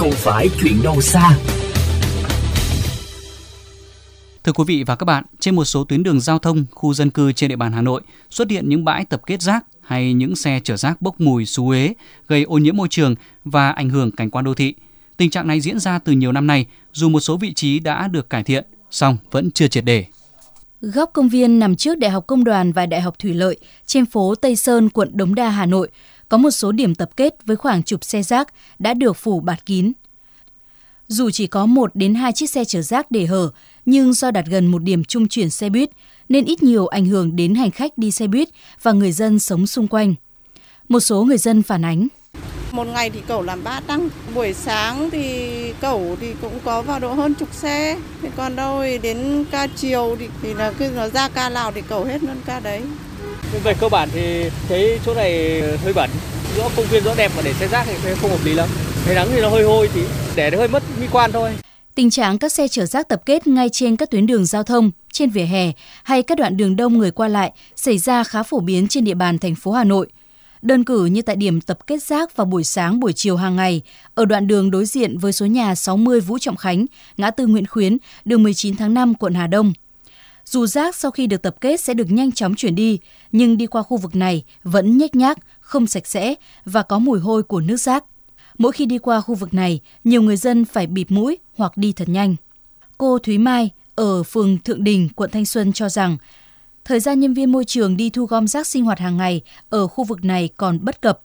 không phải chuyện đâu xa. Thưa quý vị và các bạn, trên một số tuyến đường giao thông, khu dân cư trên địa bàn Hà Nội xuất hiện những bãi tập kết rác hay những xe chở rác bốc mùi xú uế, gây ô nhiễm môi trường và ảnh hưởng cảnh quan đô thị. Tình trạng này diễn ra từ nhiều năm nay, dù một số vị trí đã được cải thiện, song vẫn chưa triệt để. Góc công viên nằm trước Đại học Công đoàn và Đại học Thủy Lợi trên phố Tây Sơn, quận Đống Đa, Hà Nội, có một số điểm tập kết với khoảng chục xe rác đã được phủ bạt kín. Dù chỉ có một đến hai chiếc xe chở rác để hở, nhưng do đặt gần một điểm trung chuyển xe buýt nên ít nhiều ảnh hưởng đến hành khách đi xe buýt và người dân sống xung quanh. Một số người dân phản ánh. Một ngày thì cẩu làm ba tăng, buổi sáng thì cẩu thì cũng có vào độ hơn chục xe, thì còn đâu thì đến ca chiều thì, thì là cứ nó ra ca nào thì cẩu hết luôn ca đấy. Nhưng về cơ bản thì thấy chỗ này hơi bẩn, rõ công viên rõ đẹp mà để xe rác thì không hợp lý lắm. Thấy nắng thì nó hơi hôi thì để nó hơi mất mỹ quan thôi. Tình trạng các xe chở rác tập kết ngay trên các tuyến đường giao thông, trên vỉa hè hay các đoạn đường đông người qua lại xảy ra khá phổ biến trên địa bàn thành phố Hà Nội. Đơn cử như tại điểm tập kết rác vào buổi sáng buổi chiều hàng ngày, ở đoạn đường đối diện với số nhà 60 Vũ Trọng Khánh, ngã tư Nguyễn Khuyến, đường 19 tháng 5, quận Hà Đông. Dù rác sau khi được tập kết sẽ được nhanh chóng chuyển đi, nhưng đi qua khu vực này vẫn nhếch nhác, không sạch sẽ và có mùi hôi của nước rác. Mỗi khi đi qua khu vực này, nhiều người dân phải bịt mũi hoặc đi thật nhanh. Cô Thúy Mai ở phường Thượng Đình, quận Thanh Xuân cho rằng thời gian nhân viên môi trường đi thu gom rác sinh hoạt hàng ngày ở khu vực này còn bất cập.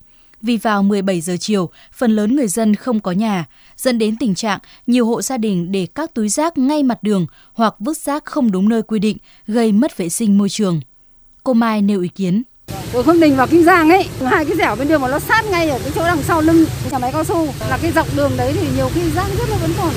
Vì vào 17 giờ chiều, phần lớn người dân không có nhà, dẫn đến tình trạng nhiều hộ gia đình để các túi rác ngay mặt đường hoặc vứt rác không đúng nơi quy định, gây mất vệ sinh môi trường. Cô Mai nêu ý kiến. Từ Khương Đình vào Kim Giang ấy, hai cái dẻo bên đường mà nó sát ngay ở cái chỗ đằng sau lưng nhà máy cao su là cái dọc đường đấy thì nhiều khi rác rất là vẫn còn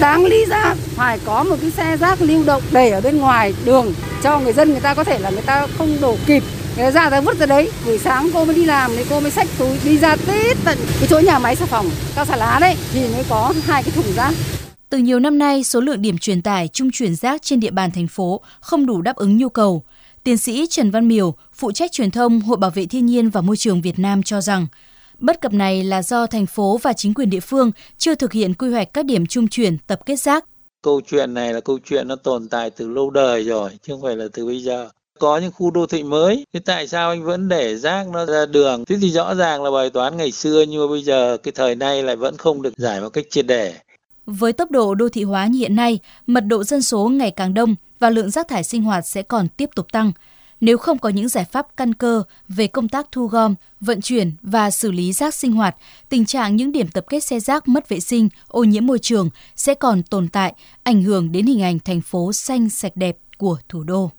đáng lý ra phải có một cái xe rác lưu động để ở bên ngoài đường cho người dân người ta có thể là người ta không đổ kịp ta ra ta vứt ra đấy buổi sáng cô mới đi làm thì cô mới xách túi đi ra tít tận cái chỗ nhà máy xà phòng cao xà lá đấy thì mới có hai cái thùng rác từ nhiều năm nay, số lượng điểm truyền tải trung chuyển rác trên địa bàn thành phố không đủ đáp ứng nhu cầu. Tiến sĩ Trần Văn Miều, phụ trách truyền thông Hội Bảo vệ Thiên nhiên và Môi trường Việt Nam cho rằng, bất cập này là do thành phố và chính quyền địa phương chưa thực hiện quy hoạch các điểm trung chuyển tập kết rác. Câu chuyện này là câu chuyện nó tồn tại từ lâu đời rồi, chứ không phải là từ bây giờ có những khu đô thị mới thế tại sao anh vẫn để rác nó ra đường thế thì rõ ràng là bài toán ngày xưa nhưng mà bây giờ cái thời nay lại vẫn không được giải một cách triệt để với tốc độ đô thị hóa như hiện nay, mật độ dân số ngày càng đông và lượng rác thải sinh hoạt sẽ còn tiếp tục tăng. Nếu không có những giải pháp căn cơ về công tác thu gom, vận chuyển và xử lý rác sinh hoạt, tình trạng những điểm tập kết xe rác mất vệ sinh, ô nhiễm môi trường sẽ còn tồn tại, ảnh hưởng đến hình ảnh thành phố xanh sạch đẹp của thủ đô.